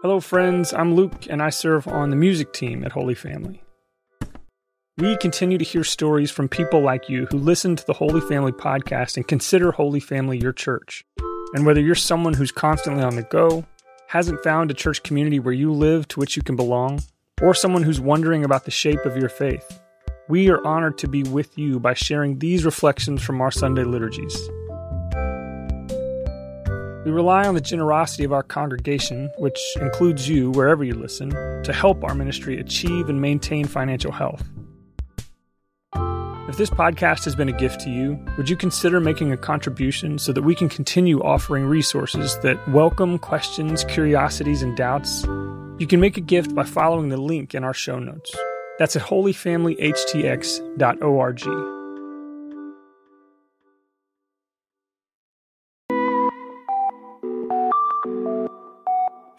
Hello, friends. I'm Luke, and I serve on the music team at Holy Family. We continue to hear stories from people like you who listen to the Holy Family podcast and consider Holy Family your church. And whether you're someone who's constantly on the go, hasn't found a church community where you live to which you can belong, or someone who's wondering about the shape of your faith, we are honored to be with you by sharing these reflections from our Sunday liturgies. We rely on the generosity of our congregation, which includes you wherever you listen, to help our ministry achieve and maintain financial health. If this podcast has been a gift to you, would you consider making a contribution so that we can continue offering resources that welcome questions, curiosities, and doubts? You can make a gift by following the link in our show notes. That's at holyfamilyhtx.org.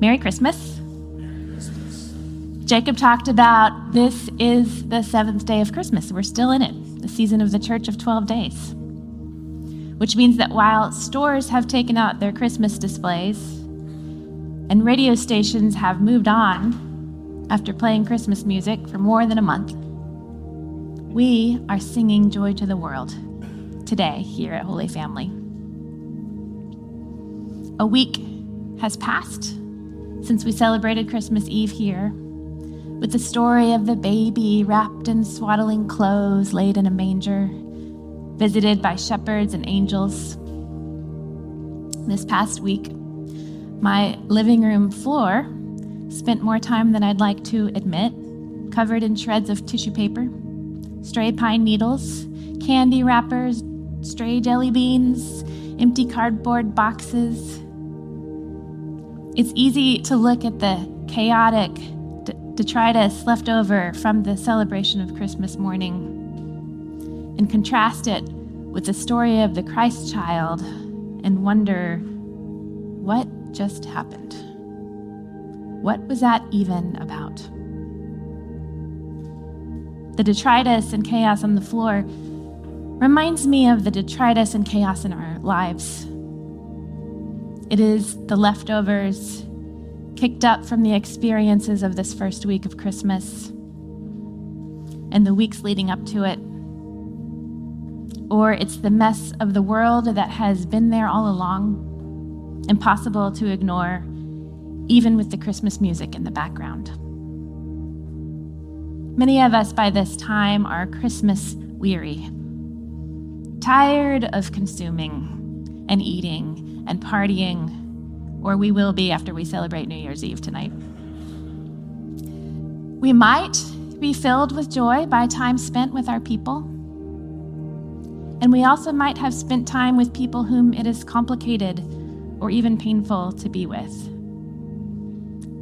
Merry Christmas. Jacob talked about this is the seventh day of Christmas. We're still in it, the season of the church of 12 days. Which means that while stores have taken out their Christmas displays and radio stations have moved on after playing Christmas music for more than a month, we are singing Joy to the World today here at Holy Family. A week has passed since we celebrated Christmas Eve here, with the story of the baby wrapped in swaddling clothes laid in a manger, visited by shepherds and angels. This past week, my living room floor spent more time than I'd like to admit, covered in shreds of tissue paper, stray pine needles, candy wrappers, stray jelly beans, empty cardboard boxes, it's easy to look at the chaotic detritus left over from the celebration of Christmas morning and contrast it with the story of the Christ child and wonder what just happened? What was that even about? The detritus and chaos on the floor reminds me of the detritus and chaos in our lives it is the leftovers kicked up from the experiences of this first week of Christmas and the weeks leading up to it. Or it's the mess of the world that has been there all along, impossible to ignore, even with the Christmas music in the background. Many of us by this time are Christmas weary, tired of consuming and eating and partying, or we will be after we celebrate New Year's Eve tonight. We might be filled with joy by time spent with our people. And we also might have spent time with people whom it is complicated or even painful to be with.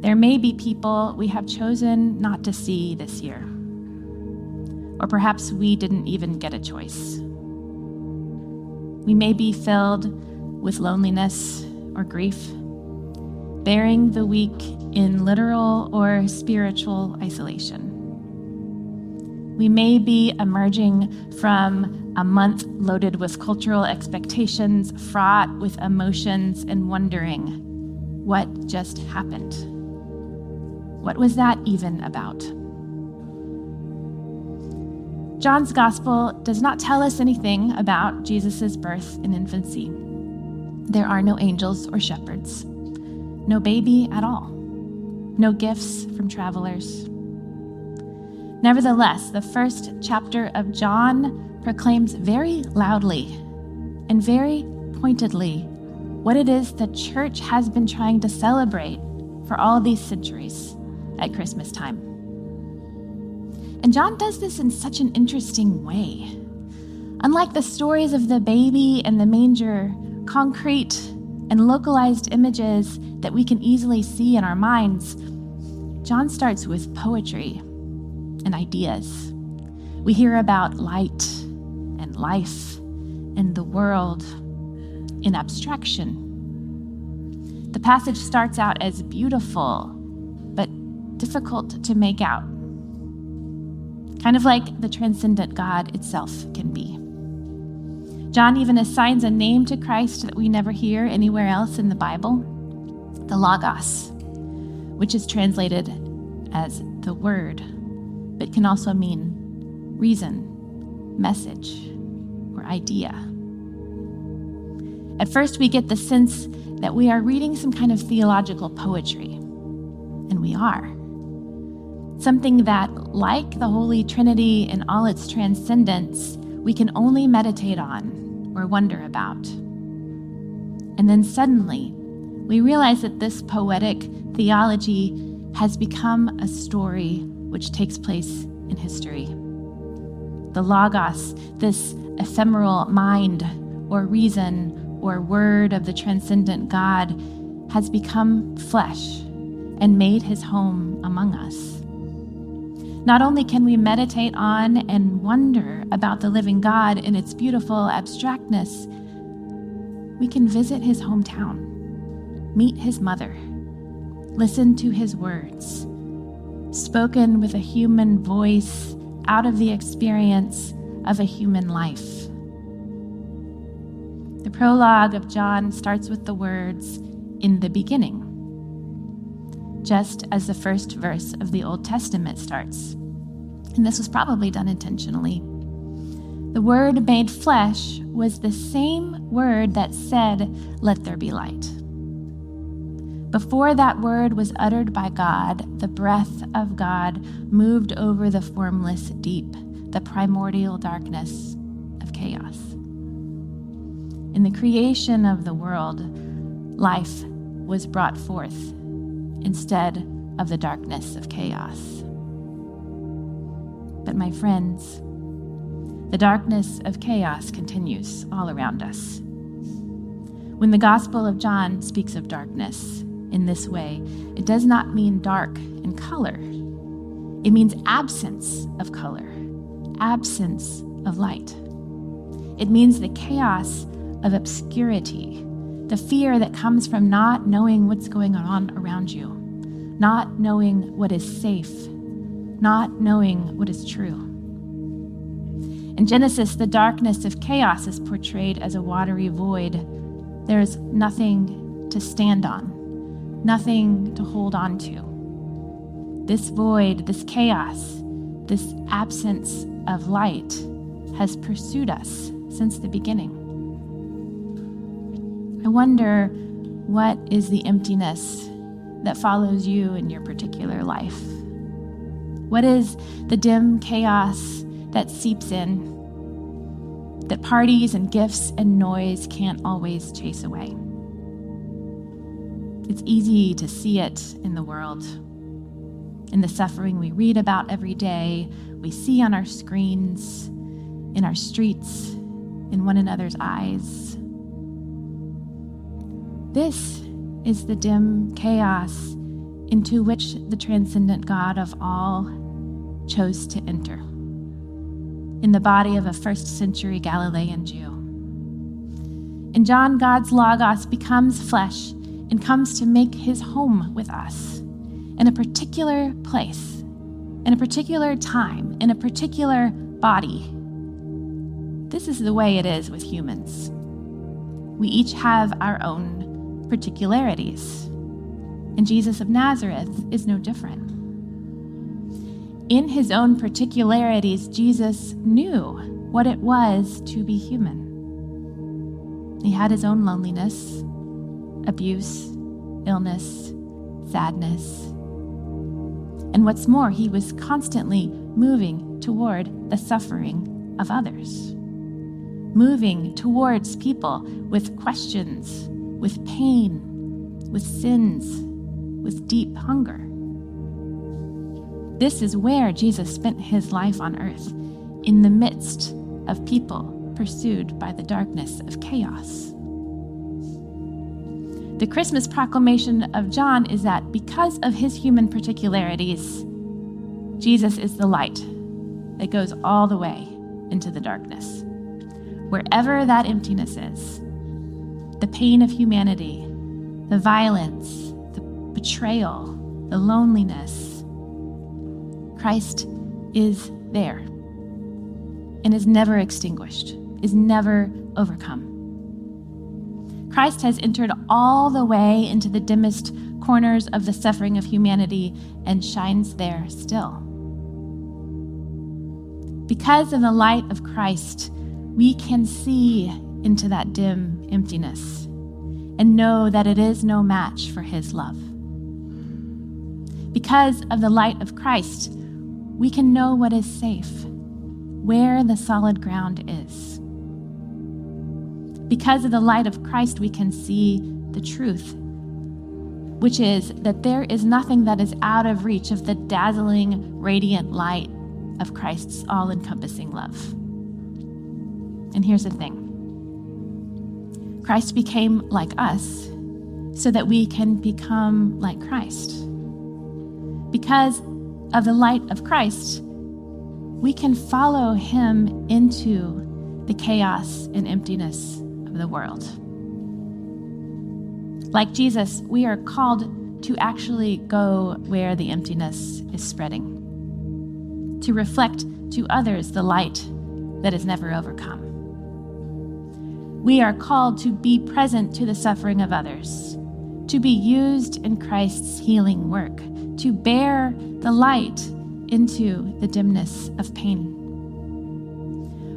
There may be people we have chosen not to see this year. Or perhaps we didn't even get a choice. We may be filled with loneliness or grief, bearing the week in literal or spiritual isolation. We may be emerging from a month loaded with cultural expectations, fraught with emotions, and wondering what just happened. What was that even about? John's gospel does not tell us anything about Jesus' birth and infancy. There are no angels or shepherds, no baby at all. no gifts from travelers. Nevertheless, the first chapter of John proclaims very loudly and very pointedly what it is the church has been trying to celebrate for all these centuries at Christmas time. And John does this in such an interesting way. Unlike the stories of the baby and the manger, concrete and localized images that we can easily see in our minds, John starts with poetry and ideas. We hear about light and life and the world in abstraction. The passage starts out as beautiful, but difficult to make out. Kind of like the transcendent God itself can be. John even assigns a name to Christ that we never hear anywhere else in the Bible the Logos, which is translated as the Word, but can also mean reason, message, or idea. At first, we get the sense that we are reading some kind of theological poetry, and we are. Something that, like the Holy Trinity in all its transcendence, we can only meditate on or wonder about. And then suddenly, we realize that this poetic theology has become a story which takes place in history. The Logos, this ephemeral mind or reason or word of the transcendent God, has become flesh and made his home among us. Not only can we meditate on and wonder about the living God in its beautiful abstractness, we can visit his hometown meet his mother, listen to his words, spoken with a human voice out of the experience of a human life. The prologue of John starts with the words, in the beginning, just as the first verse of the Old Testament starts. And this was probably done intentionally. The word made flesh was the same word that said, Let there be light. Before that word was uttered by God, the breath of God moved over the formless deep, the primordial darkness of chaos. In the creation of the world, life was brought forth instead of the darkness of chaos. But, my friends, the darkness of chaos continues all around us. When the Gospel of John speaks of darkness, in this way, it does not mean dark in color. It means absence of color, absence of light. It means the chaos of obscurity, the fear that comes from not knowing what's going on around you, not knowing what is safe, not knowing what is true. In Genesis, the darkness of chaos is portrayed as a watery void. There is nothing to stand on nothing to hold on to. This void, this chaos, this absence of light has pursued us since the beginning. Wonder what is the emptiness that follows you in your particular life? What is the dim chaos that seeps in that parties and gifts and noise can't always chase away? It's easy to see it in the world, in the suffering we read about every day, we see on our screens, in our streets, in one another's eyes. This is the dim chaos into which the transcendent God of all chose to enter in the body of a first century Galilean Jew. In John, God's Logos becomes flesh and comes to make his home with us in a particular place, in a particular time, in a particular body. This is the way it is with humans. We each have our own particularities, and Jesus of Nazareth is no different. In his own particularities, Jesus knew what it was to be human. He had his own loneliness, abuse, illness, sadness, And what's more, he was constantly moving toward the suffering of others, moving towards people with questions, with pain, with sins, with deep hunger. This is where Jesus spent his life on earth, in the midst of people pursued by the darkness of chaos. The Christmas proclamation of John is that because of his human particularities, Jesus is the light that goes all the way into the darkness. Wherever that emptiness is, the pain of humanity, the violence, the betrayal, the loneliness, Christ is there and is never extinguished, is never overcome. Christ has entered all the way into the dimmest corners of the suffering of humanity and shines there still. Because of the light of Christ, we can see into that dim emptiness and know that it is no match for his love. Because of the light of Christ, we can know what is safe, where the solid ground is. Because of the light of Christ, we can see the truth, which is that there is nothing that is out of reach of the dazzling, radiant light of Christ's all encompassing love. And here's the thing Christ became like us so that we can become like Christ. Because of the light of Christ, we can follow him into the chaos and emptiness of the world. Like Jesus, we are called to actually go where the emptiness is spreading, to reflect to others the light that is never overcome. We are called to be present to the suffering of others, to be used in Christ's healing work, to bear the light into the dimness of pain.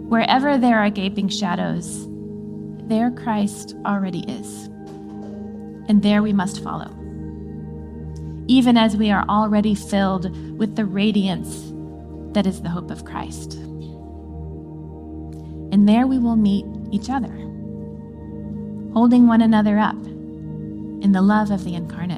Wherever there are gaping shadows, there Christ already is. And there we must follow. Even as we are already filled with the radiance that is the hope of Christ. And there we will meet each other, holding one another up in the love of the incarnate